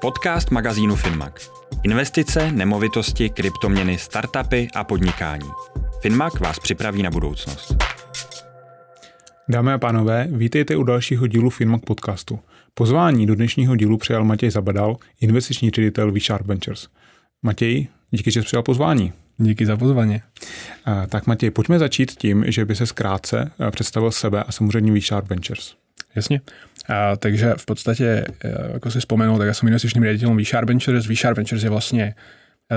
Podcast magazínu Finmac. Investice, nemovitosti, kryptoměny, startupy a podnikání. Finmac vás připraví na budoucnost. Dámy a pánové, vítejte u dalšího dílu Finmac podcastu. Pozvání do dnešního dílu přijal Matěj Zabadal, investiční ředitel V-Sharp Ventures. Matěj, díky, že jsi přijal pozvání. Díky za pozvání. Tak Matěj, pojďme začít tím, že by se zkrátce představil sebe a samozřejmě V-Sharp Ventures. Jasně. A, takže v podstatě, jako si vzpomenul, tak já jsem investičným riaditeľom V-Sharp Ventures. V-Sharp Ventures je vlastně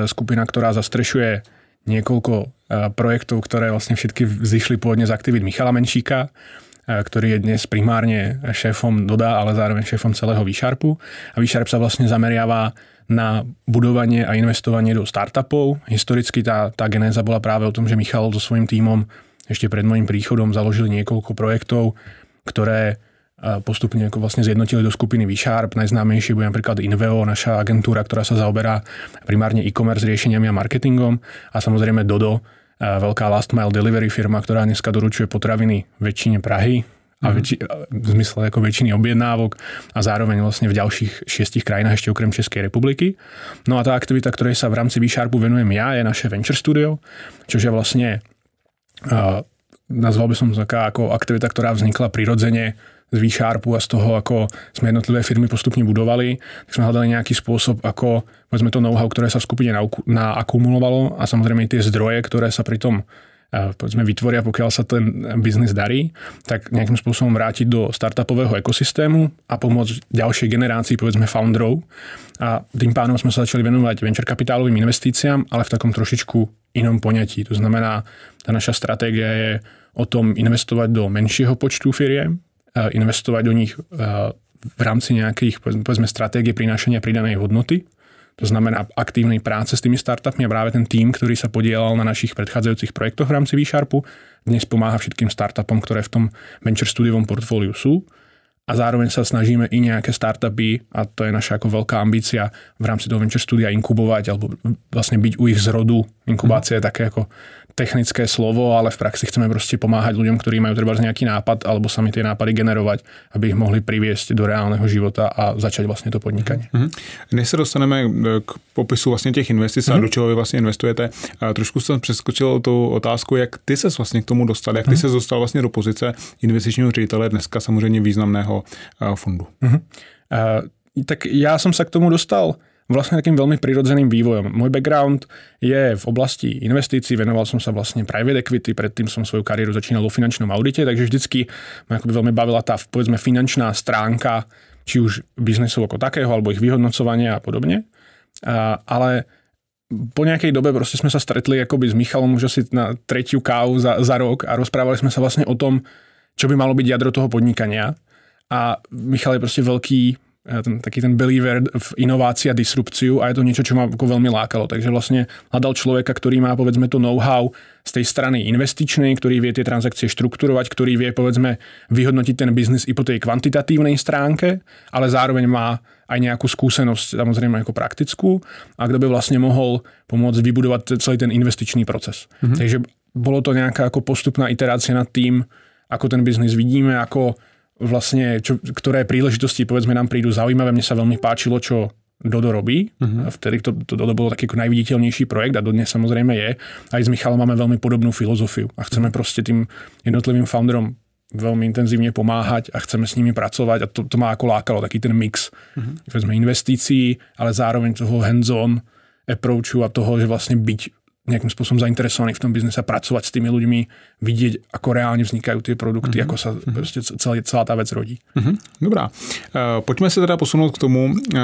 skupina, ktorá zastrešuje niekoľko projektov, ktoré vlastne všetky vzýšli pôvodne z aktivít Michala Menšíka, ktorý je dnes primárne šéfom Doda, ale zároveň šéfom celého V-Sharpu. A V-Sharp sa vlastne zameriava na budovanie a investovanie do startupov. Historicky tá, tá genéza bola práve o tom, že Michal so svojím tímom ešte pred môjim príchodom založili niekoľko projektov, ktoré postupne ako vlastne zjednotili do skupiny V-Sharp. Najznámejšie bude napríklad Inveo, naša agentúra, ktorá sa zaoberá primárne e-commerce riešeniami a marketingom a samozrejme Dodo, veľká last mile delivery firma, ktorá dneska doručuje potraviny väčšine Prahy a mhm. väčši, v zmysle ako väčšiny objednávok a zároveň vlastne v ďalších šiestich krajinách ešte okrem Českej republiky. No a tá aktivita, ktorej sa v rámci V-Sharpu venujem ja, je naše Venture Studio, čo je vlastne uh, nazval by som taká ako aktivita, ktorá vznikla prirodzene z V-Sharpu a z toho, ako sme jednotlivé firmy postupne budovali, tak sme hľadali nejaký spôsob, ako povedzme to know-how, ktoré sa v skupine naakumulovalo a samozrejme tie zdroje, ktoré sa pri tom eh, povedzme vytvoria, pokiaľ sa ten biznis darí, tak nejakým spôsobom vrátiť do startupového ekosystému a pomôcť ďalšej generácii, povedzme, founderov. A tým pádom sme sa začali venovať venture kapitálovým investíciám, ale v takom trošičku inom poňatí. To znamená, tá naša stratégia je o tom investovať do menšieho počtu firiem, investovať do nich v rámci nejakých, povedzme, stratégie prinášania pridanej hodnoty. To znamená aktívnej práce s tými startupmi a práve ten tým, ktorý sa podielal na našich predchádzajúcich projektoch v rámci V-Sharpu, dnes pomáha všetkým startupom, ktoré v tom venture studiovom portfóliu sú a zároveň sa snažíme i nejaké startupy, a to je naša ako veľká ambícia v rámci toho venture studia inkubovať alebo vlastne byť u ich zrodu. Inkubácia je také ako technické slovo, ale v praxi chceme proste pomáhať ľuďom, ktorí majú treba nejaký nápad alebo sami tie nápady generovať, aby ich mohli priviesť do reálneho života a začať vlastne to podnikanie. Mm-hmm. Než se dostaneme k popisu vlastně těch investic mm-hmm. a do čeho vy vlastně investujete, trošku jsem přeskočil tu otázku, jak ty se vlastně k tomu dostal, jak ty mm-hmm. se dostal vlastně do pozice investičního ředitele dneska samozřejmě významného fondu. Mm-hmm. Uh, tak já jsem se k tomu dostal vlastne takým veľmi prirodzeným vývojom. Môj background je v oblasti investícií, venoval som sa vlastne private equity, predtým som svoju kariéru začínal vo finančnom audite, takže vždycky ma akoby veľmi bavila tá, povedzme, finančná stránka, či už biznesov ako takého, alebo ich vyhodnocovania a podobne. A, ale po nejakej dobe proste sme sa stretli akoby s Michalom už asi na tretiu kávu za, za rok a rozprávali sme sa vlastne o tom, čo by malo byť jadro toho podnikania. A Michal je proste veľký ten, taký ten believer v inovácii a disrupciu a je to niečo, čo ma ako veľmi lákalo. Takže vlastne hľadal človeka, ktorý má povedzme to know-how z tej strany investičnej, ktorý vie tie transakcie štrukturovať, ktorý vie povedzme vyhodnotiť ten biznis i po tej kvantitatívnej stránke, ale zároveň má aj nejakú skúsenosť, samozrejme ako praktickú a kto by vlastne mohol pomôcť vybudovať celý ten investičný proces. Mm-hmm. Takže bolo to nejaká ako postupná iterácia nad tým, ako ten biznis vidíme, ako vlastne, čo, ktoré príležitosti povedzme nám prídu zaujímavé. Mne sa veľmi páčilo, čo Dodo robí. Uh-huh. Vtedy to, to Dodo bolo taký najviditeľnejší projekt a dodnes samozrejme je. Aj s Michalom máme veľmi podobnú filozofiu a chceme proste tým jednotlivým founderom veľmi intenzívne pomáhať a chceme s nimi pracovať a to, to má ako lákalo, taký ten mix uh-huh. investícií, ale zároveň toho hands-on approachu a toho, že vlastne byť nejakým spôsobom zainteresovaní v tom biznise, pracovať s tými ľuďmi, vidieť, ako reálne vznikajú tie produkty, mm-hmm. ako sa mm-hmm. celá, celá tá vec rodí. Mm-hmm. Dobrá. Uh, pojďme se teda posunout k tomu, uh,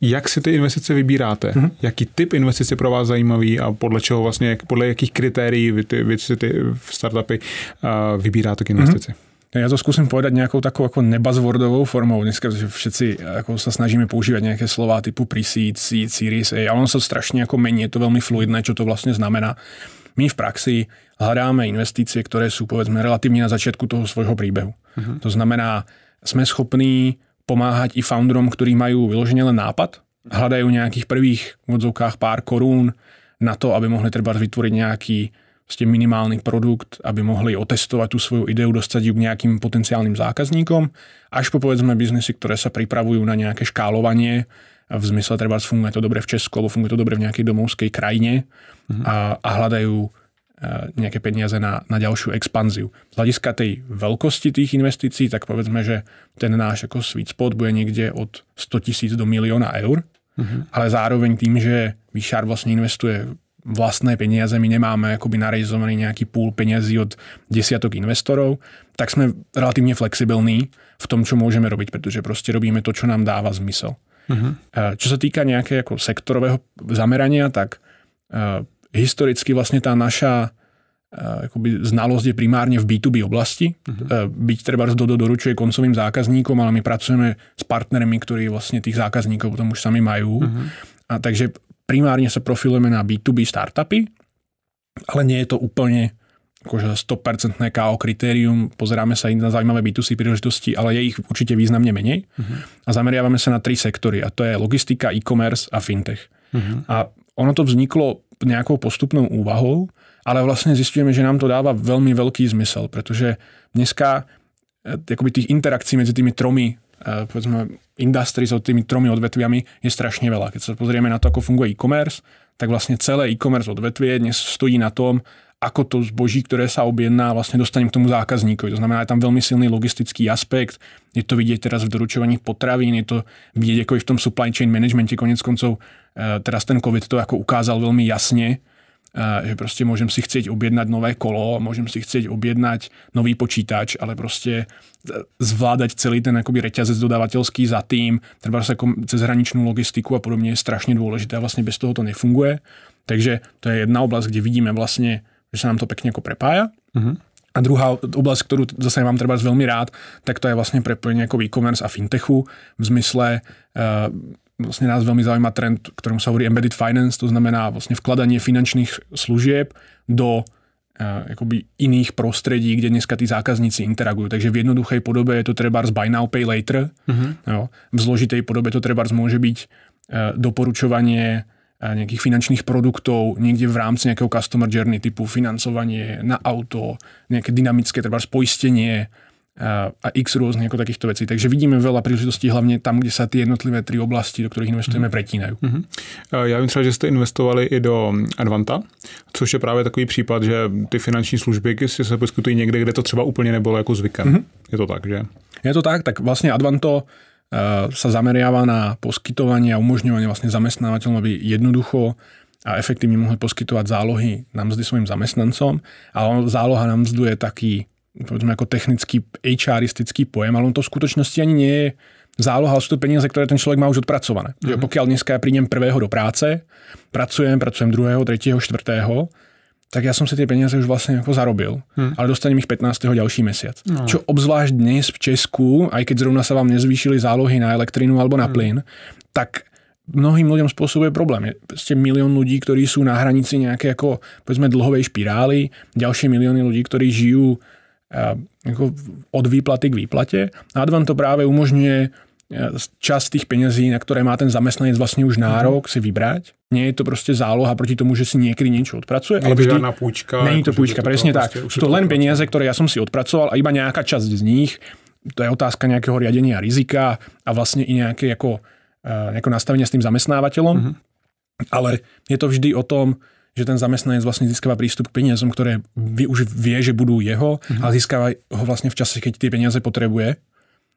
jak si ty investice vybíráte. Mm-hmm. Jaký typ investic je pro vás zajímavý a podle čeho vlastně, podle jakých kritérií vy ty, vy ty startupy uh, vybíráte k investici? Mm-hmm. Ja to skúsim povedať nejakou takou ako nebazwordovou formou. Dneska všetci ako sa snažíme používať nejaké slova typu pre-seed, seed, series A, ale ono sa strašne ako mení, je to veľmi fluidné, čo to vlastne znamená. My v praxi hľadáme investície, ktoré sú povedzme relatívne na začiatku toho svojho príbehu. Uh-huh. To znamená, sme schopní pomáhať i founderom, ktorí majú vyložene len nápad, hľadajú nejakých prvých v odzovkách pár korún na to, aby mohli treba vytvoriť nejaký ste minimálny produkt, aby mohli otestovať tú svoju ideu, dostať ju k nejakým potenciálnym zákazníkom, až po povedzme biznesy, ktoré sa pripravujú na nejaké škálovanie v zmysle treba funguje to dobre v Česku alebo funguje to dobre v nejakej domovskej krajine uh-huh. a, a hľadajú e, nejaké peniaze na, na ďalšiu expanziu. Z hľadiska tej veľkosti tých investícií, tak povedzme, že ten náš ako sweet spot bude niekde od 100 tisíc do milióna eur, uh-huh. ale zároveň tým, že Vyšár vlastne investuje vlastné peniaze, my nemáme akoby narejzovaný nejaký púl peniazy od desiatok investorov, tak sme relatívne flexibilní v tom, čo môžeme robiť, pretože proste robíme to, čo nám dáva zmysel. Uh-huh. Čo sa týka nejakého ako sektorového zamerania, tak uh, historicky vlastne tá naša uh, akoby znalosť je primárne v B2B oblasti. Uh-huh. Uh, byť treba do, do doručuje koncovým zákazníkom, ale my pracujeme s partnermi, ktorí vlastne tých zákazníkov potom už sami majú. Uh-huh. A takže primárne sa profilujeme na B2B startupy, ale nie je to úplne akože 100% KO kritérium, pozeráme sa na zaujímavé B2C príležitosti, ale je ich určite významne menej. Uh-huh. A zameriavame sa na tri sektory a to je logistika, e-commerce a fintech. Uh-huh. A ono to vzniklo nejakou postupnou úvahou, ale vlastne zistujeme, že nám to dáva veľmi veľký zmysel, pretože dneska eh, akoby tých interakcií medzi tými tromi eh, povedzme, industries od tými tromi odvetviami je strašne veľa. Keď sa pozrieme na to, ako funguje e-commerce, tak vlastne celé e-commerce odvetvie dnes stojí na tom, ako to zboží, ktoré sa objedná, vlastne dostanem k tomu zákazníkovi. To znamená, je tam veľmi silný logistický aspekt. Je to vidieť teraz v doručovaní potravín, je to vidieť ako i v tom supply chain managemente. Konec koncov e, teraz ten COVID to ako ukázal veľmi jasne, že proste môžem si chcieť objednať nové kolo, môžem si chcieť objednať nový počítač, ale proste zvládať celý ten akoby reťazec dodávateľský za tým, treba sa cez hraničnú logistiku a podobne je strašne dôležité a vlastne bez toho to nefunguje. Takže to je jedna oblasť, kde vidíme vlastne že sa nám to pekne ako prepája. Uh-huh. A druhá oblasť, ktorú zase mám treba veľmi rád, tak to je vlastne prepojenie ako e-commerce a fintechu v zmysle uh, vlastne nás veľmi zaujíma trend, ktorom sa hovorí embedded finance, to znamená vlastne vkladanie finančných služieb do uh, akoby iných prostredí, kde dneska tí zákazníci interagujú. Takže v jednoduchej podobe je to treba z buy now, pay later. Uh-huh. Jo. V zložitej podobe to treba môže byť uh, doporučovanie nejakých finančných produktov niekde v rámci nejakého customer journey typu financovanie na auto, nejaké dynamické treba poistenie a, a x rôznych ako takýchto vecí. Takže vidíme veľa príležitostí hlavne tam, kde sa tie jednotlivé tri oblasti, do ktorých investujeme, mm. pretínajú. Mm-hmm. Já vím třeba, že jste investovali i do Advanta, což je právě takový případ, že ty finanční služby se poskytují někde, kde to třeba úplně nebylo jako zvykem. Mm-hmm. Je to tak, že? Je to tak, tak vlastne Advanto sa zameriava na poskytovanie a umožňovanie vlastne zamestnávateľom, aby jednoducho a efektívne mohli poskytovať zálohy na mzdy svojim zamestnancom. A záloha na mzdu je taký, povedzme ako technický HRistický pojem, ale on to v skutočnosti ani nie je záloha, ale sú to peniaze, ktoré ten človek má už odpracované. Uh-huh. Že pokiaľ dneska ja prídem prvého do práce, pracujem, pracujem druhého, tretieho, štvrtého, tak ja som si tie peniaze už vlastne ako zarobil, hmm. ale dostanem ich 15. ďalší mesiac. No. Čo obzvlášť dnes v Česku, aj keď zrovna sa vám nezvýšili zálohy na elektrínu alebo na hmm. plyn, tak mnohým ľuďom spôsobuje problém. Ste milión ľudí, ktorí sú na hranici nejaké ako, povedzme, dlhovej špirály, ďalšie milióny ľudí, ktorí žijú od výplaty k výplate. Advan to práve umožňuje časť tých peniazí, na ktoré má ten zamestnanec vlastne už nárok si vybrať. Nie je to proste záloha proti tomu, že si niekedy niečo odpracuje. Ale vždy, žiadna púčka. Není to púčka, presne tak. Sú to len peniaze, ktoré ja som si odpracoval a iba nejaká časť z nich, to je otázka nejakého riadenia rizika a vlastne i nejaké ako, nejaké nastavenie s tým zamestnávateľom. Mm-hmm. Ale je to vždy o tom, že ten zamestnanec vlastne získava prístup k peniazom, ktoré už vie, že budú jeho, mm-hmm. ale získava ho vlastne v čase, keď tie peniaze potrebuje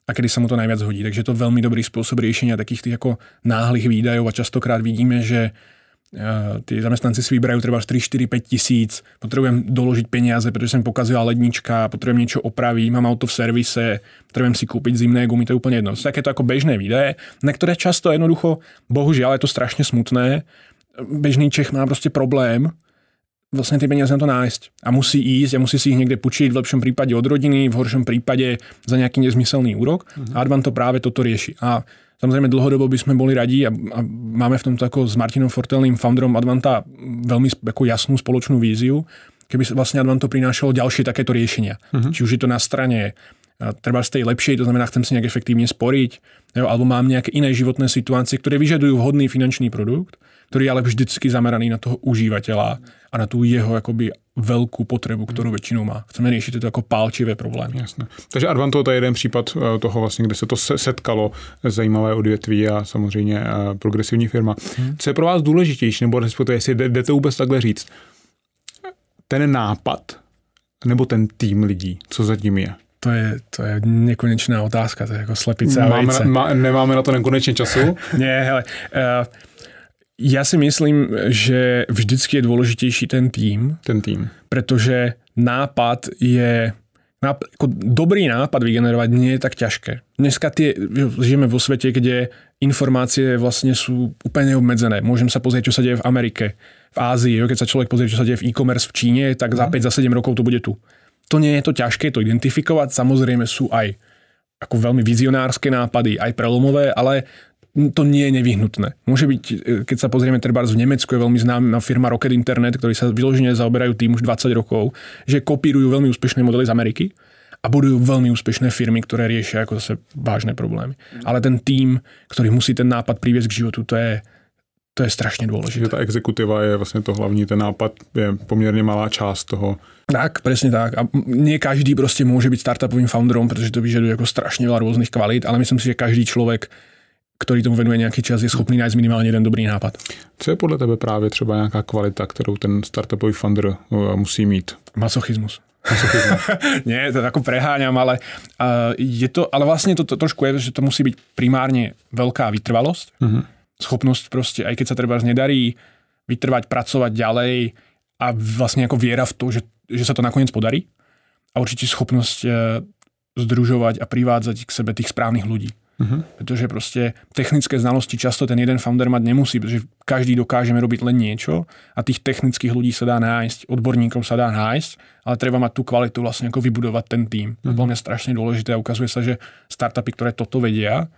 a kedy sa mu to najviac hodí. Takže je to veľmi dobrý spôsob riešenia takých tých ako náhlych výdajov a častokrát vidíme, že Uh, tí zamestnanci si vyberajú treba 3, 4, 5 tisíc, potrebujem doložiť peniaze, pretože sa mi pokazila lednička, potrebujem niečo opraviť, mám auto v servise, potrebujem si kúpiť zimné gumy, to je úplne jedno. To sú takéto ako bežné výdaje, na ktoré často jednoducho, bohužiaľ je to strašne smutné, bežný Čech má proste problém vlastne tie peniaze na to nájsť. A musí ísť a musí si ich niekde pučiť, v lepšom prípade od rodiny, v horšom prípade za nejaký nezmyselný úrok. Uh-huh. A Advan to práve toto rieši. A samozrejme dlhodobo by sme boli radi a, a máme v tomto ako s Martinom Fortelným, founderom Advanta, veľmi ako jasnú spoločnú víziu, keby vlastne Advan to prinášalo ďalšie takéto riešenia. Uh-huh. Či už je to na strane treba z tej lepšej, to znamená, chcem si nejak efektívne sporiť, jo, alebo mám nejaké iné životné situácie, ktoré vyžadujú vhodný finančný produkt, ktorý je ale vždycky zameraný na toho užívateľa a na tú jeho akoby veľkú potrebu, ktorou většinou má. Chceme riešiť to ako pálčivé problémy. Jasné. Takže Advanto to je jeden případ eh, toho vlastně, kde se to setkalo zajímavé odvětví a samozřejmě eh, progresivní firma. Hmm. Co je pro vás důležitější, nebo respektive, jestli jdete vůbec takhle říct, ten nápad nebo ten tým lidí, co zatím je? To je, to je nekonečná otázka, to je jako slepice a Máme, má, nemáme na to nekonečně času? Nie, hele, uh, ja si myslím, že vždycky je dôležitejší ten tým. Ten tým. Pretože nápad je náp- ako dobrý nápad vygenerovať nie je tak ťažké. Dneska tie, žijeme vo svete, kde informácie vlastne sú úplne obmedzené. Môžem sa pozrieť, čo sa deje v Amerike, v Ázii. Keď sa človek pozrie, čo sa deje v e-commerce v Číne, tak za 5, mhm. za 7 rokov to bude tu. To nie je to ťažké to identifikovať. Samozrejme sú aj ako veľmi vizionárske nápady, aj prelomové, ale to nie je nevyhnutné. Môže byť, e, keď sa pozrieme treba v Nemecku, je veľmi známa firma Rocket Internet, ktorí sa vyložene zaoberajú tým už 20 rokov, že kopírujú veľmi úspešné modely z Ameriky a budujú veľmi úspešné firmy, ktoré riešia ako zase vážne problémy. Ale ten tým, ktorý musí ten nápad priviesť k životu, to je, to je strašne dôležité. Že tá exekutiva je vlastne to hlavní, ten nápad je pomerne malá časť toho. Tak, presne tak. A nie každý proste môže byť startupovým founderom, pretože to vyžaduje ako strašne veľa rôznych kvalít, ale myslím si, že každý človek ktorý tomu venuje nějaký čas, je schopný nájsť minimálně jeden dobrý nápad. Co je podle tebe právě třeba nějaká kvalita, kterou ten startupový funder uh, musí mít? Masochismus. Nie, to ako preháňam, ale uh, je to, ale vlastne to, to trošku je, že to musí byť primárne veľká vytrvalosť, uh-huh. schopnosť proste, aj keď sa treba nedarí, vytrvať, pracovať ďalej a vlastne ako viera v to, že, že sa to nakoniec podarí a určite schopnosť uh, združovať a privádzať k sebe tých správnych ľudí. Uh-huh. Pretože proste technické znalosti často ten jeden founder mať nemusí, pretože každý dokážeme robiť len niečo a tých technických ľudí sa dá nájsť, odborníkov sa dá nájsť, ale treba mať tú kvalitu vlastne ako vybudovať ten tým. Uh-huh. To je mňa strašne dôležité a ukazuje sa, že startupy, ktoré toto vedia,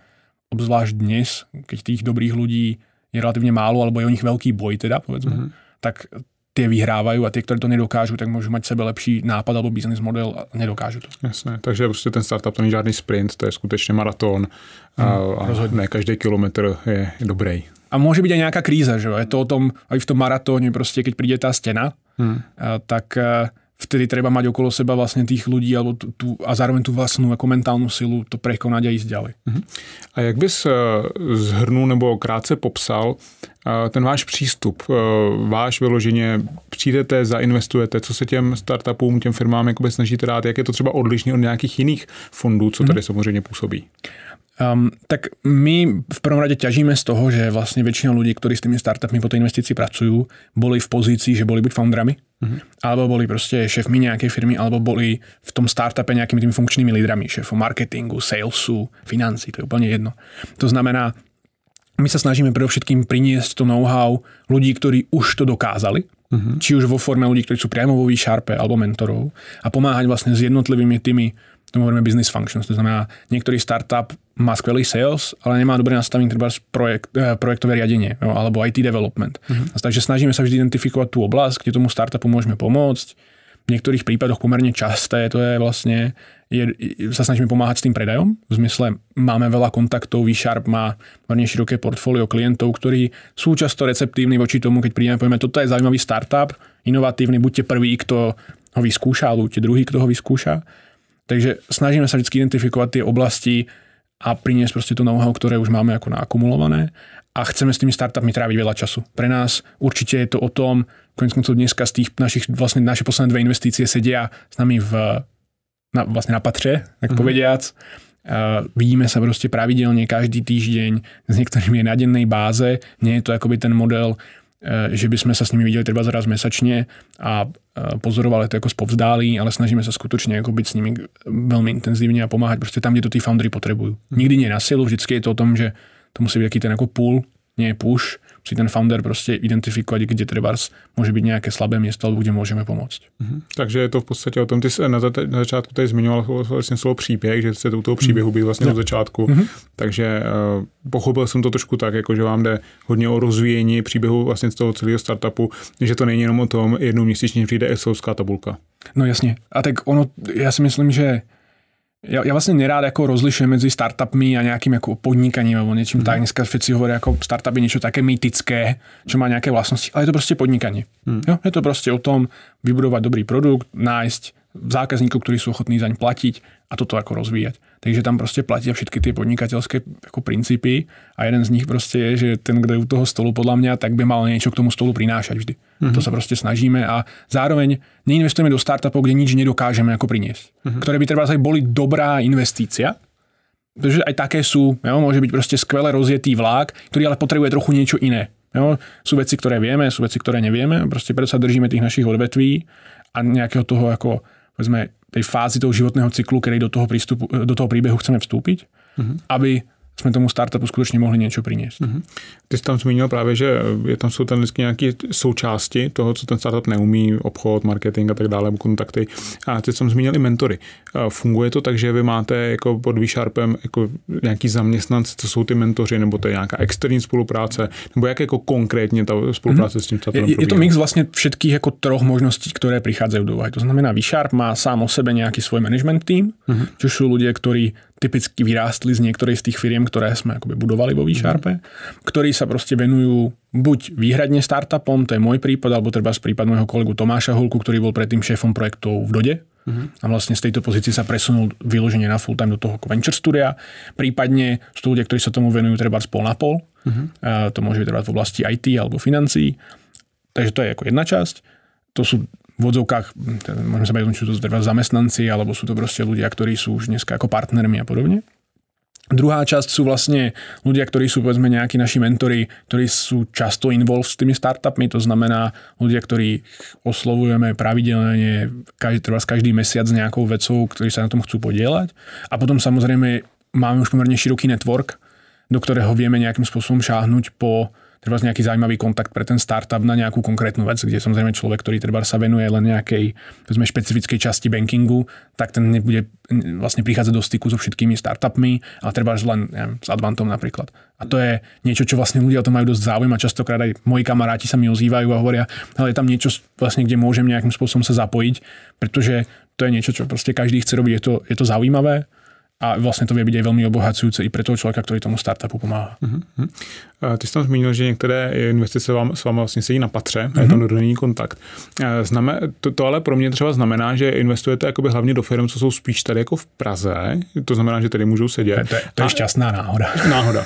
obzvlášť dnes, keď tých dobrých ľudí je relatívne málo, alebo je o nich veľký boj teda, povedzme, uh-huh. tak tie vyhrávajú a tie, ktoré to nedokážu, tak môžu mať sebe lepší nápad alebo business model a nedokážu to. Jasné, takže prostě ten startup to není žádný sprint, to je skutečně maraton a, hmm, a ne každý kilometr je dobrý. A môže byť aj nejaká kríza, že je to o tom, aj v tom maratóne, proste keď príde tá stena, hmm. tak vtedy treba mať okolo seba vlastne tých ľudí alebo tú, tú, a zároveň tú vlastnú ako mentálnu silu to prekonať a ísť ďalej. Uh-huh. A jak bys eh, zhrnul nebo krátce popsal eh, ten váš přístup, eh, váš vyloženě přijdete, zainvestujete, co se těm startupům, těm firmám jakoby snažíte dát, jak je to třeba odlišné od nějakých jiných fondů, co tady uh-huh. samozřejmě působí? Um, tak my v prvom rade ťažíme z toho, že vlastne väčšina ľudí, ktorí s tými startupmi po tej investícii pracujú, boli v pozícii, že boli buď foundrami, uh-huh. alebo boli proste šéfmi nejakej firmy, alebo boli v tom startupe nejakými tými funkčnými lídrami, šéfom marketingu, salesu, financí, to je úplne jedno. To znamená, my sa snažíme predovšetkým priniesť to know-how ľudí, ktorí už to dokázali, uh-huh. či už vo forme ľudí, ktorí sú priamo vo výšarpe alebo mentorov a pomáhať vlastne s jednotlivými tými tomu hovoríme business functions, to znamená, niektorý startup má skvelý sales, ale nemá dobre nastavený treba projekt, eh, projektové riadenie alebo IT development. Uh-huh. Takže snažíme sa vždy identifikovať tú oblasť, kde tomu startupu môžeme pomôcť. V niektorých prípadoch pomerne časté to je vlastne, je, sa snažíme pomáhať s tým predajom. V zmysle máme veľa kontaktov, V-Sharp má pomerne široké portfólio klientov, ktorí sú často receptívni voči tomu, keď prídeme povieme, toto je zaujímavý startup, inovatívny, buďte prvý, kto ho vyskúša, alebo buďte druhý, kto ho vyskúša Takže snažíme sa vždy identifikovať tie oblasti a priniesť proste to know-how, ktoré už máme ako naakumulované a chceme s tými startupmi tráviť veľa času. Pre nás určite je to o tom, konec koncov dneska z tých našich, vlastne naše posledné dve investície sedia s nami v, na, vlastne na patře, tak mm-hmm. povediac. Uh, vidíme sa proste pravidelne každý týždeň, s niektorými je na dennej báze. Nie je to akoby ten model, že by sme sa s nimi videli treba zaraz mesačne a e, pozorovali to ako spovzdálí, ale snažíme sa skutočne ako byť s nimi veľmi intenzívne a pomáhať. Proste tam, kde to tí foundry potrebujú. Nikdy nie na silu, vždycky je to o tom, že to musí byť taký ten ako pull, nie push, si ten founder proste identifikovať, kde treba môže byť nejaké slabé miesto, alebo kde môžeme pomôcť. Mm-hmm. Takže je to v podstate o tom, ty na, za, na začátku tady zmiňoval vlastně slovo příběh, že se u toho příběhu být vlastně mm. od začátku, mm-hmm. takže uh, pochopil jsem to trošku tak, jako že vám jde hodně o rozvíjení příběhu vlastně z toho celého startupu, že to není jenom o tom, jednou měsíčně přijde Excelovská tabulka. No jasně. A tak ono, já si myslím, že ja, ja vlastne nerád ako rozlišujem medzi startupmi a nejakým ako podnikaním alebo niečím mm. tak. Dneska všetci hovoria ako startup je niečo také mytické, čo má nejaké vlastnosti, ale je to proste podnikanie. Mm. Jo? Je to proste o tom vybudovať dobrý produkt, nájsť zákazníkov, ktorí sú ochotní zaň platiť a toto ako rozvíjať. Takže tam proste platia všetky tie podnikateľské ako princípy a jeden z nich proste je, že ten, kto je u toho stolu podľa mňa, tak by mal niečo k tomu stolu prinášať vždy. Mm-hmm. To sa proste snažíme a zároveň neinvestujeme do startupov, kde nič nedokážeme ako priniesť. Mm-hmm. Ktoré by treba aj boli dobrá investícia, pretože aj také sú, jo, môže byť proste skvelé rozjetý vlák, ktorý ale potrebuje trochu niečo iné. Jo, sú veci, ktoré vieme, sú veci, ktoré nevieme, proste preto sa držíme tých našich odvetví a nejakého toho ako, povedzme, tej fázy toho životného cyklu, kedy do toho, prístupu, do toho príbehu chceme vstúpiť, uh-huh. aby jsme tomu startupu skutečně mohli něco přinést. Mm-hmm. Ty jsi tam zmínil právě, že je tam jsou tam vždycky nějaké součásti toho, co ten startup neumí, obchod, marketing a tak dále, kontakty. A ty jsi tam zmínil i mentory. Funguje to tak, že vy máte jako pod Výšarpem jako nějaký zaměstnanci, co jsou ty mentoři, nebo to je nějaká externí spolupráce, nebo jak jako konkrétně ta spolupráce mm-hmm. s tím startupem je, je to mix vlastně všetkých jako troch možností, které přichádzají do úvahy. To znamená, Výšarp má sám o sebe nějaký svůj management tým, mm-hmm. čo sú ľudia, ktorí typicky vyrástli z niektorej z tých firiem, ktoré sme akoby budovali vo Výšarpe, ktorí sa proste venujú buď výhradne startupom, to je môj prípad, alebo treba z prípad môjho kolegu Tomáša Hulku, ktorý bol predtým šéfom projektov v Dode, Uh-huh. A vlastne z tejto pozície sa presunul vyloženie na full time do toho venture studia. Prípadne sú ľudia, ktorí sa tomu venujú treba pol na pol. Uh-huh. A to môže byť treba v oblasti IT alebo financií. Takže to je ako jedna časť. To sú v teda môžeme sa baviť, či to treba zamestnanci, alebo sú to proste ľudia, ktorí sú už dneska ako partnermi a podobne. Druhá časť sú vlastne ľudia, ktorí sú povedzme nejakí naši mentori, ktorí sú často involved s tými startupmi, to znamená ľudia, ktorí oslovujeme pravidelne každý, treba každý mesiac s nejakou vecou, ktorí sa na tom chcú podielať. A potom samozrejme máme už pomerne široký network, do ktorého vieme nejakým spôsobom šáhnuť po treba nejaký zaujímavý kontakt pre ten startup na nejakú konkrétnu vec, kde samozrejme človek, ktorý treba sa venuje len nejakej povedzme, špecifickej časti bankingu, tak ten nebude vlastne prichádzať do styku so všetkými startupmi, ale treba len neviem, s Advantom napríklad. A to je niečo, čo vlastne ľudia o tom majú dosť záujem a častokrát aj moji kamaráti sa mi ozývajú a hovoria, ale je tam niečo vlastne, kde môžem nejakým spôsobom sa zapojiť, pretože to je niečo, čo proste každý chce robiť, je to, je to zaujímavé a vlastne to vie byť aj veľmi obohacujúce i pre toho človeka, ktorý tomu startupu pomáha. Uh-huh. Ty jsi tam zmínil, že některé investice vám, s vámi vlastně sedí na patře, uh-huh. je to denní kontakt. Znamen, to, to, ale pro mě třeba znamená, že investujete jakoby hlavně do firm, co jsou spíš tady jako v Praze, to znamená, že tady můžou sedět. To je, to je šťastná náhoda. Náhoda.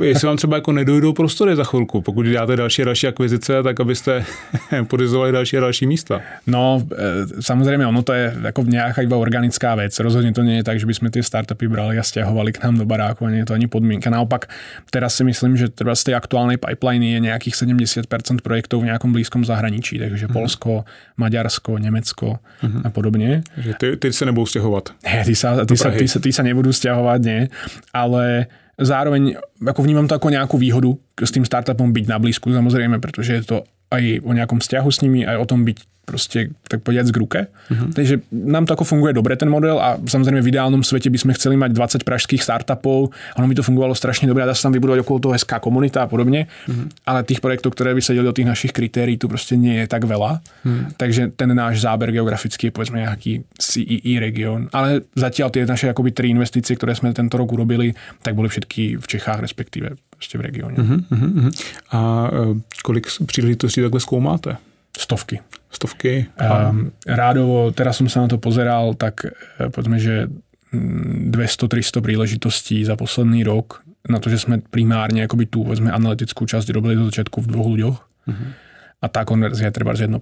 Jestli vám třeba jako nedojdou prostory za chvilku, pokud dáte další další akvizice, tak abyste podizovali další a další místa. No, e, samozřejmě ono to je jako nějaká iba organická věc. Rozhodně to je tak, že bychom ty startupy brali a stiahovali k nám do baráku, je to ani podmienka. Naopak, teraz si myslím, že z tej aktuálnej pipeline je nejakých 70% projektov v nejakom blízkom zahraničí, takže uh-huh. Polsko, Maďarsko, Nemecko uh-huh. a podobne. Takže ty, ty sa nebudú stiahovať. Nie, ty sa, ty, sa, ty, sa, ty sa nebudú stiahovať, nie. Ale zároveň ako vnímam to ako nejakú výhodu s tým startupom byť na blízku, samozrejme, pretože je to aj o nejakom vzťahu s nimi, aj o tom byť proste, tak povedať, z ruke. Uh-huh. Takže nám to ako funguje dobre ten model a samozrejme v ideálnom svete by sme chceli mať 20 pražských startupov, ono by to fungovalo strašne dobre a dá sa tam vybudovať okolo toho SK komunita a podobne, uh-huh. ale tých projektov, ktoré by sedeli do tých našich kritérií, tu proste nie je tak veľa. Uh-huh. Takže ten náš záber geografický je povedzme nejaký CEE región. Ale zatiaľ tie naše akoby tri investície, ktoré sme tento rok urobili, tak boli všetky v Čechách, respektíve v regióne. Uh-huh, uh-huh. A e, kolik príležitostí takhle skoumáte? Stovky. Stovky? Um, rádovo, teraz som sa na to pozeral, tak e, povedzme, že 200-300 príležitostí za posledný rok na to, že sme primárne akoby tú povedzme, analytickú časť robili do začiatku v dvoch ľuďoch. Uh-huh. A tá konverzia je treba z 1%.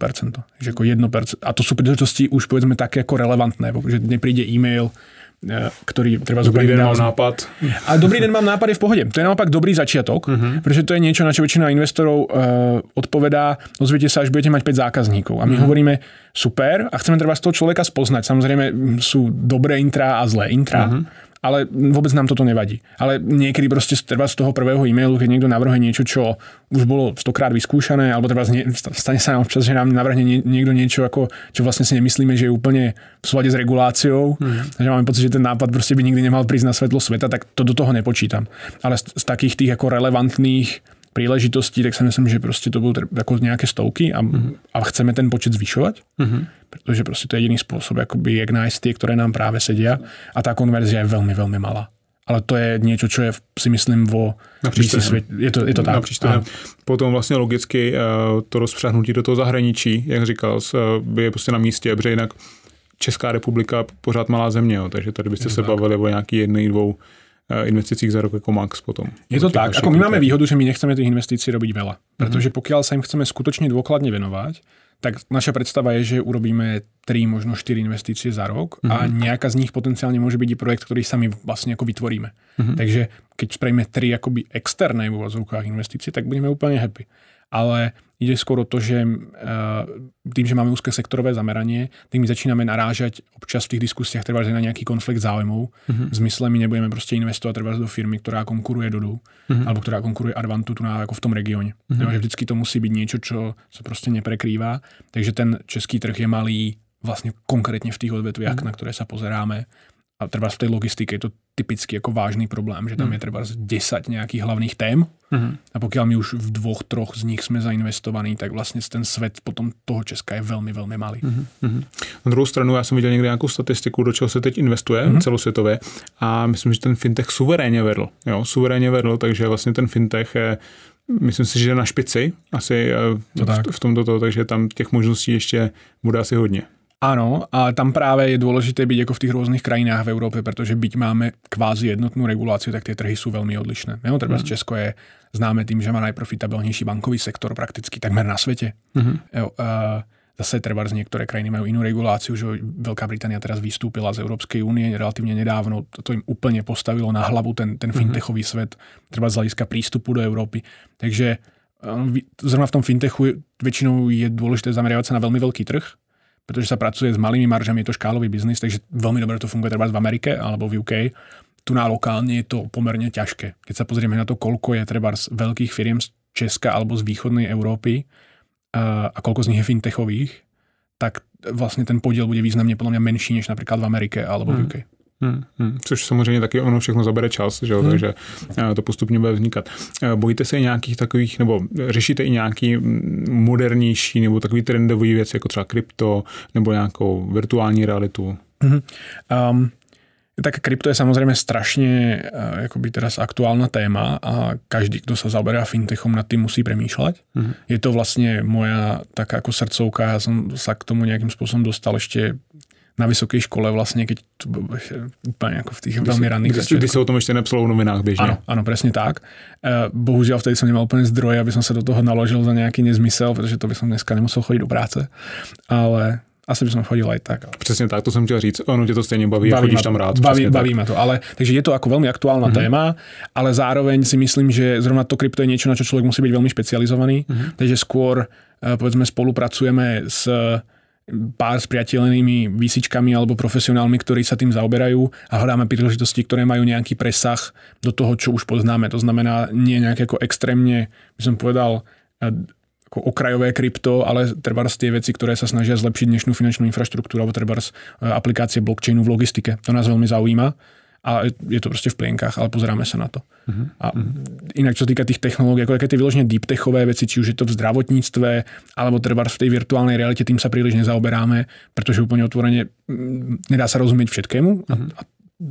Že ako 1%. A to sú príležitosti už povedzme také ako relevantné, že nepríde e-mail, E, ktorý treba Dobrý deň, mám nápad. A dobrý deň, mám nápad je v pohode. To je naopak dobrý začiatok, uh-huh. pretože to je niečo, na čo väčšina investorov uh, odpovedá, ozviete sa, až budete mať 5 zákazníkov. A my uh-huh. hovoríme, super, a chceme treba z toho človeka spoznať. Samozrejme sú dobré intra a zlé intra. Uh-huh ale vôbec nám toto nevadí. Ale niekedy proste treba z toho prvého e-mailu, keď niekto navrhuje niečo, čo už bolo stokrát vyskúšané, alebo treba stane sa nám občas, že nám navrhne niekto niečo, ako, čo vlastne si nemyslíme, že je úplne v súlade s reguláciou, mm. takže máme pocit, že ten nápad proste by nikdy nemal prísť na svetlo sveta, tak to do toho nepočítam. Ale z, z takých tých ako relevantných príležitostí, tak si myslím, že prostě to budou jako nějaké stovky a, mm-hmm. a chceme ten počet zvyšovat, mm-hmm. protože prostě to je jediný způsob, jakoby, jak nájsť tie, ktoré nám práve sedia a tá konverzia je veľmi, veľmi malá. Ale to je niečo, čo je, si myslím, vo svět. Je to, je to tak. Potom vlastně logicky uh, to rozpřáhnutí do toho zahraničí, jak říkal, uh, je prostě na místě, protože jinak Česká republika pořád malá země, jo, takže tady byste se tak. bavili o nějaký jednej, dvou Eh, investíciách za rok jako max potom. Je to tak, ako my máme výhodu, že my nechceme tých investícií robiť veľa, pretože mhm. pokiaľ sa im chceme skutočne dôkladne venovať, tak naša predstava je, že urobíme 3, možno 4 investície za rok mm-hmm. a mhm. nejaká z nich potenciálne môže byť i projekt, ktorý sami vlastne ako vytvoríme. Mm-hmm. Takže keď spravíme 3 akoby externé v úvodzovkách investície, tak budeme úplne happy ale ide skôr o to, že eh, tým, že máme úzke sektorové zameranie, tým my začíname narážať občas v tých diskusiách treba na nejaký konflikt záujmov. Mm-hmm. V zmysle my nebudeme prostě investovat treba do firmy, ktorá konkuruje Dodu, mm-hmm. alebo ktorá konkuruje Advantu tu na, ako v tom regióne. Mm-hmm. že vždycky to musí byť niečo, čo sa prostě neprekrývá. Takže ten český trh je malý vlastne konkrétne v tých odvetviach, mm-hmm. na ktoré sa pozeráme a treba v tej logistike je to typicky jako vážný problém, že tam mm. je třeba 10 nějakých hlavních tém mm. a pokud my už v dvoch, troch z nich jsme zainvestovaní, tak vlastně ten svět potom toho Česka je velmi, velmi malý. Mm. Na druhou stranu já jsem viděl někde nějakou statistiku, do čeho se teď investuje mm. celosvětově a myslím, že ten fintech suverénně vedl. Jo, suverénně vedl, takže vlastně ten fintech je myslím si, že na špici asi eh, v, v tomto, takže tam těch možností ještě bude asi hodně. Áno, a tam práve je dôležité byť ako v tých rôznych krajinách v Európe, pretože byť máme kvázi jednotnú reguláciu, tak tie trhy sú veľmi odlišné. No, treba mm. Česko je známe tým, že má najprofitabilnejší bankový sektor prakticky takmer na svete. Mm-hmm. Jo, uh, zase treba z niektoré krajiny majú inú reguláciu, že Veľká Británia teraz vystúpila z Európskej únie relatívne nedávno, to im úplne postavilo na hlavu ten, ten mhm. fintechový mm-hmm. svet, treba z hľadiska prístupu do Európy. Takže zrovna v tom fintechu väčšinou je dôležité zameriavať sa na veľmi veľký trh, pretože sa pracuje s malými maržami, je to škálový biznis, takže veľmi dobre to funguje treba v Amerike alebo v UK. Tu na lokálne je to pomerne ťažké. Keď sa pozrieme na to, koľko je treba z veľkých firiem z Česka alebo z východnej Európy a, koľko z nich je fintechových, tak vlastne ten podiel bude významne podľa mňa menší než napríklad v Amerike alebo v hmm. UK. Hmm, hmm. Což samozřejmě taky ono všechno zabere čas, že hmm. takže to postupně bude vznikat. Bojíte se nějakých takových, nebo řešíte i nějaký modernější nebo takový trendový věc, jako třeba krypto nebo nějakou virtuální realitu? Hmm. Um, tak krypto je samozrejme strašne uh, akoby teraz aktuálna téma a každý, kto sa zaoberá fintechom, nad tým musí premýšľať. Mm. Je to vlastne moja taká ako srdcovka, ja som sa k tomu nejakým spôsobom dostal ešte na vysokej škole vlastně, keď to bylo úplně jako v těch velmi raných kdy, kdy se o tom ještě nepsalo v novinách běžně. Ano, ano, přesně tak. Eh, bohužel vtedy jsem nemal úplně zdroje, aby som se do toho naložil za nějaký nezmysel, protože to by som dneska nemusel chodit do práce. Ale asi by som chodil aj tak. Přesně tak, to jsem chtěl říct. Ono tě to stejně baví, baví chodíš to, tam rád. Baví, baví ma to, ale takže je to ako veľmi aktuálna mm-hmm. téma, ale zároveň si myslím, že zrovna to krypto je niečo, na čo človek musí byť veľmi špecializovaný, mm-hmm. takže skôr eh, povedzme spolupracujeme s pár spriateľnými výsičkami alebo profesionálmi, ktorí sa tým zaoberajú a hľadáme príležitosti, ktoré majú nejaký presah do toho, čo už poznáme. To znamená nie nejaké ako extrémne, by som povedal, eh, ako okrajové krypto, ale treba tie veci, ktoré sa snažia zlepšiť dnešnú finančnú infraštruktúru alebo treba eh, aplikácie blockchainu v logistike. To nás veľmi zaujíma a je to prostě v plienkách, ale pozeráme sa na to. Uh-huh. A inak, čo sa týka tých technológií, ako také tie vyložené deep techové veci, či už je to v zdravotníctve, alebo treba v tej virtuálnej realite, tým sa príliš nezaoberáme, pretože úplne otvorene mm, nedá sa rozumieť všetkému uh-huh. a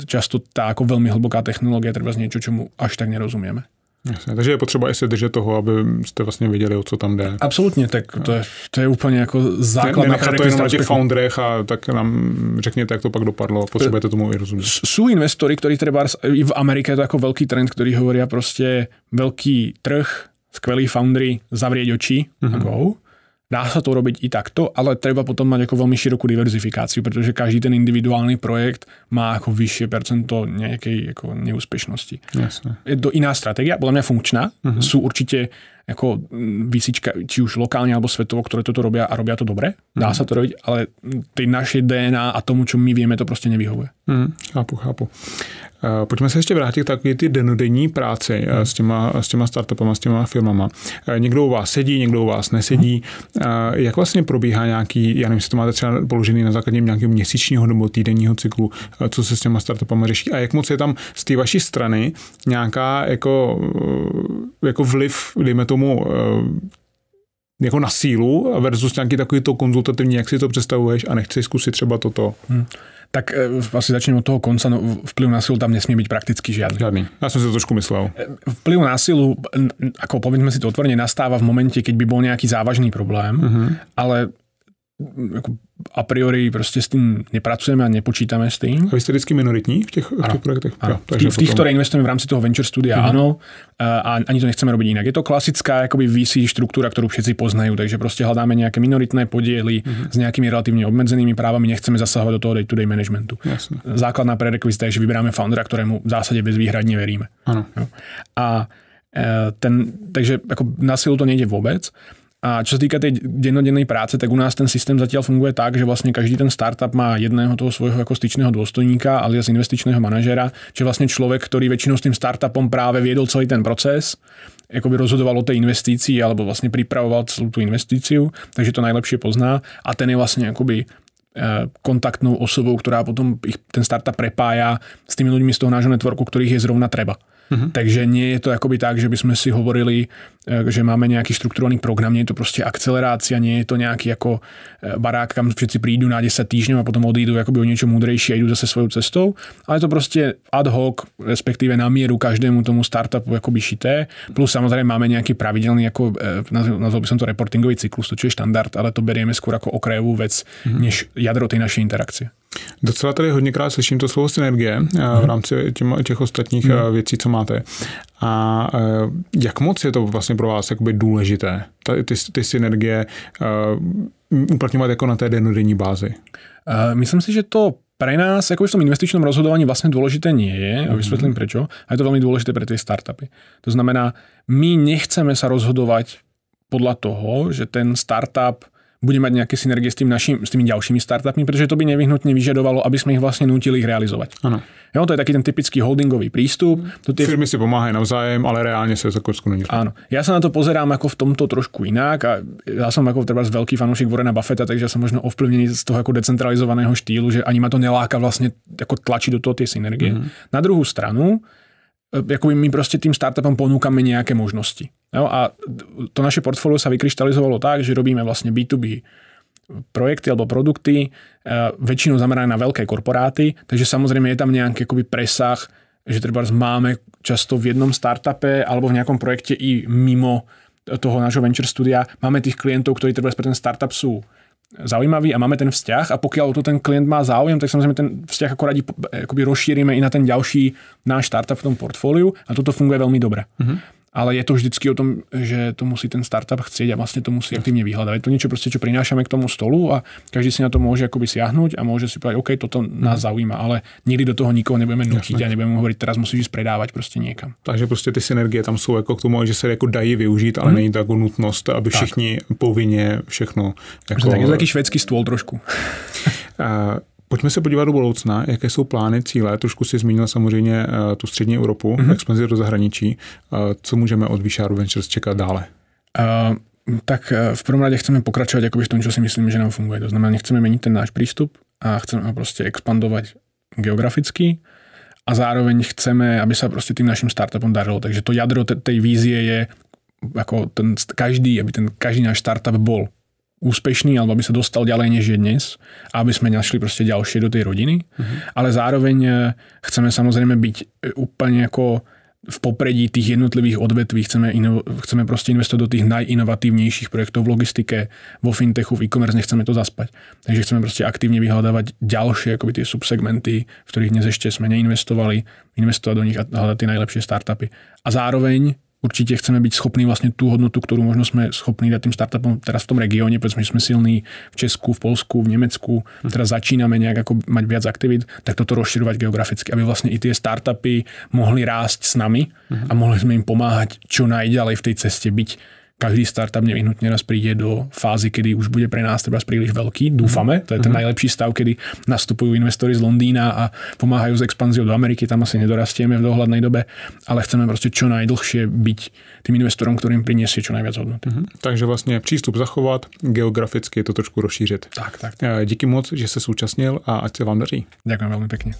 často tá ako veľmi hlboká technológia treba z niečo, čomu až tak nerozumieme. Jasně, takže je potřeba i se držet toho, aby jste vlastně věděli, o co tam jde. Absolutně, tak to je, to je úplně jako základ. Ne, to jenom na těch founderech a tak nám řekněte, jak to pak dopadlo, potřebujete tomu i rozumět. Sú investori, ktorí treba i v Amerike je to ako veľký trend, ktorý hovoria prostě veľký trh, skvelí foundry, zavrieť oči mm-hmm. a go. Dá sa to robiť i takto, ale treba potom mať ako veľmi širokú diverzifikáciu, pretože každý ten individuálny projekt má ako vyššie percento nejakej ako neúspešnosti. Jasne. Je to iná stratégia, podľa mňa funkčná. Uh-huh. Sú určite ako vysička, či už lokálne alebo svetovo, ktoré toto robia a robia to dobre. Dá uh-huh. sa to robiť, ale tej našej DNA a tomu, čo my vieme, to prostě nevyhovuje. Uh-huh. chápu, chápu. Eh, pojďme se ještě vrátit k takové ty denodenní práci hmm. s, těma, s těma startupama, s těma firmama. Eh, někdo u vás sedí, někdo u vás nesedí. Hmm. Jak vlastně probíhá nějaký, já nevím, jestli to máte třeba položený na základě nějakého měsíčního nebo týdenního cyklu, co se s těma startupama řeší a jak moc je tam z té vaší strany nějaká jako jako vliv, dejme tomu, jako na sílu versus nějaký takový to konzultativní, jak si to představuješ a nechci zkusit třeba toto. Hmm. Tak e, asi začnem od toho konca. No, vplyv na silu tam nesmie byť prakticky žiadny. Žiadny. Ja som si to trošku myslel. E, vplyv na silu, ako povedzme si to otvorene, nastáva v momente, keď by bol nejaký závažný problém, uh-huh. ale ako a priori proste s tým nepracujeme a nepočítame s tým. A vy ste vždycky minoritní v těch, v těch projektech? Áno. Ja, v tých, potom... ktoré investujeme v rámci toho venture studia, uh-huh. áno. A ani to nechceme robiť inak. Je to klasická akoby VC štruktúra, ktorú všetci poznajú, takže proste hľadáme nejaké minoritné podiely uh-huh. s nejakými relatívne obmedzenými právami, nechceme zasahovať do toho day-to-day managementu. Jasne. Základná prerekvizita je, že vyberáme foundera, ktorému v zásade bezvýhradne veríme. Áno. A e, ten, takže ako na silu to nejde vôbec. A čo sa týka tej dennodennej práce, tak u nás ten systém zatiaľ funguje tak, že vlastne každý ten startup má jedného toho svojho ako styčného dôstojníka, alias investičného manažera, čo je vlastne človek, ktorý väčšinou s tým startupom práve viedol celý ten proces, ako by rozhodoval o tej investícii alebo vlastne pripravoval celú tú investíciu, takže to najlepšie pozná a ten je vlastne akoby e, kontaktnou osobou, ktorá potom ich, ten startup prepája s tými ľuďmi z toho nášho networku, ktorých je zrovna treba. Uh-huh. Takže nie je to akoby tak, že by sme si hovorili, e, že máme nejaký štruktúrovaný program, nie je to proste akcelerácia, nie je to nejaký ako e, barák, kam všetci prídu na 10 týždňov a potom odídu akoby o niečo múdrejšie a idú zase svojou cestou, ale je to proste ad hoc, respektíve na mieru každému tomu startupu akoby šité, plus samozrejme máme nejaký pravidelný, ako, e, nazval by som to reportingový cyklus, to čo je štandard, ale to berieme skôr ako okrajovú vec, uh-huh. než jadro tej našej interakcie. Docela tady hodněkrát slyším to slovo synergie mm. v rámci těm, těch ostatních mm. věcí, co máte. A eh, jak moc je to vlastně pro vás jakoby důležité, ty, ty synergie uplatňovat jako na té denodenní bázi? Myslím si, že to pre nás, ako v tom investičnom rozhodovaní vlastne dôležité nie je, a mhm. vysvetlím prečo, a je to veľmi dôležité pre tie startupy. To znamená, my nechceme sa rozhodovať podľa toho, že ten startup bude mať nejaké synergie s, tým našim, s tými ďalšími startupmi, pretože to by nevyhnutne vyžadovalo, aby sme ich vlastne nutili ich realizovať. Ano. Jo, to je taký ten typický holdingový prístup. To tie... Firmy si pomáhajú navzájem, ale reálne sa ako není. Áno. Ja sa na to pozerám ako v tomto trošku inak a ja som ako treba veľký fanúšik Warrena Buffetta, takže som možno ovplyvnený z toho ako decentralizovaného štýlu, že ani ma to neláka vlastne ako tlačiť do toho tie synergie. Mm-hmm. Na druhú stranu, akoby my proste tým startupom ponúkame nejaké možnosti. No a to naše portfólio sa vykryštalizovalo tak, že robíme vlastne B2B projekty alebo produkty, e, väčšinou zamerané na veľké korporáty, takže samozrejme je tam nejaký akoby presah, že treba máme často v jednom startupe alebo v nejakom projekte i mimo toho nášho venture studia, máme tých klientov, ktorí treba pre ten startup sú zaujímavý a máme ten vzťah a pokiaľ to ten klient má záujem, tak samozrejme ten vzťah ako radi akoby rozšírime i na ten ďalší náš startup v tom portfóliu a toto funguje veľmi dobre. Uh-huh ale je to vždycky o tom, že to musí ten startup chcieť a vlastne to musí aktívne vyhľadať. Je to niečo proste, čo prinášame k tomu stolu a každý si na to môže akoby siahnuť a môže si povedať, OK, toto nás mhm. zaujíma, ale nikdy do toho nikoho nebudeme nutiť a nebudeme hovoriť, teraz musíš ísť predávať proste niekam. Takže prostě ty synergie tam jsou jako k tomu, že se jako dají využít, ale mm. není to jako nutnost, aby všichni tak. povinně všechno. Jako... Tak je to taký švédsky stôl trošku. Pojďme se podívat do budoucna, jaké jsou plány, cíle. Trošku si zmínil samozřejmě uh, tu střední Evropu, mm-hmm. expanzi do zahraničí. Uh, co můžeme od Vyšáru Ventures čekat dále? Uh, tak v prvom rade chceme pokračovať akoby v tom, čo si myslíme, že nám funguje. To znamená, nechceme meniť ten náš prístup a chceme ho proste expandovať geograficky a zároveň chceme, aby sa proste tým našim startupom darilo. Takže to jadro tej vízie je ako ten každý, aby ten každý náš startup bol úspešný alebo aby sa dostal ďalej než je dnes a aby sme našli proste ďalšie do tej rodiny. Uh-huh. Ale zároveň e, chceme samozrejme byť e, úplne ako v popredí tých jednotlivých odvetví chceme, ino, chceme proste investovať do tých najinovatívnejších projektov v logistike, vo fintechu, v e-commerce, nechceme to zaspať. Takže chceme proste aktívne vyhľadávať ďalšie akoby tie subsegmenty, v ktorých dnes ešte sme neinvestovali, investovať do nich a hľadať tie najlepšie startupy. A zároveň určite chceme byť schopní vlastne tú hodnotu, ktorú možno sme schopní dať tým startupom teraz v tom regióne, povedzme, že sme silní v Česku, v Polsku, v Nemecku, teraz začíname nejak ako mať viac aktivít, tak toto rozširovať geograficky, aby vlastne i tie startupy mohli rásť s nami a mohli sme im pomáhať čo najďalej v tej ceste byť každý startup nevyhnutne raz príde do fázy, kedy už bude pre nás treba príliš veľký. Dúfame, to je ten mm-hmm. najlepší stav, kedy nastupujú investori z Londýna a pomáhajú s expanziou do Ameriky, tam asi nedorastieme v dohľadnej dobe, ale chceme proste čo najdlhšie byť tým investorom, ktorým priniesie čo najviac hodnoty. Mm-hmm. Takže vlastně přístup zachovat, geograficky je to trošku rozšířit. Tak, tak. Díky moc, že se súčasnil a ať se vám daří. Ďakujem veľmi pekne.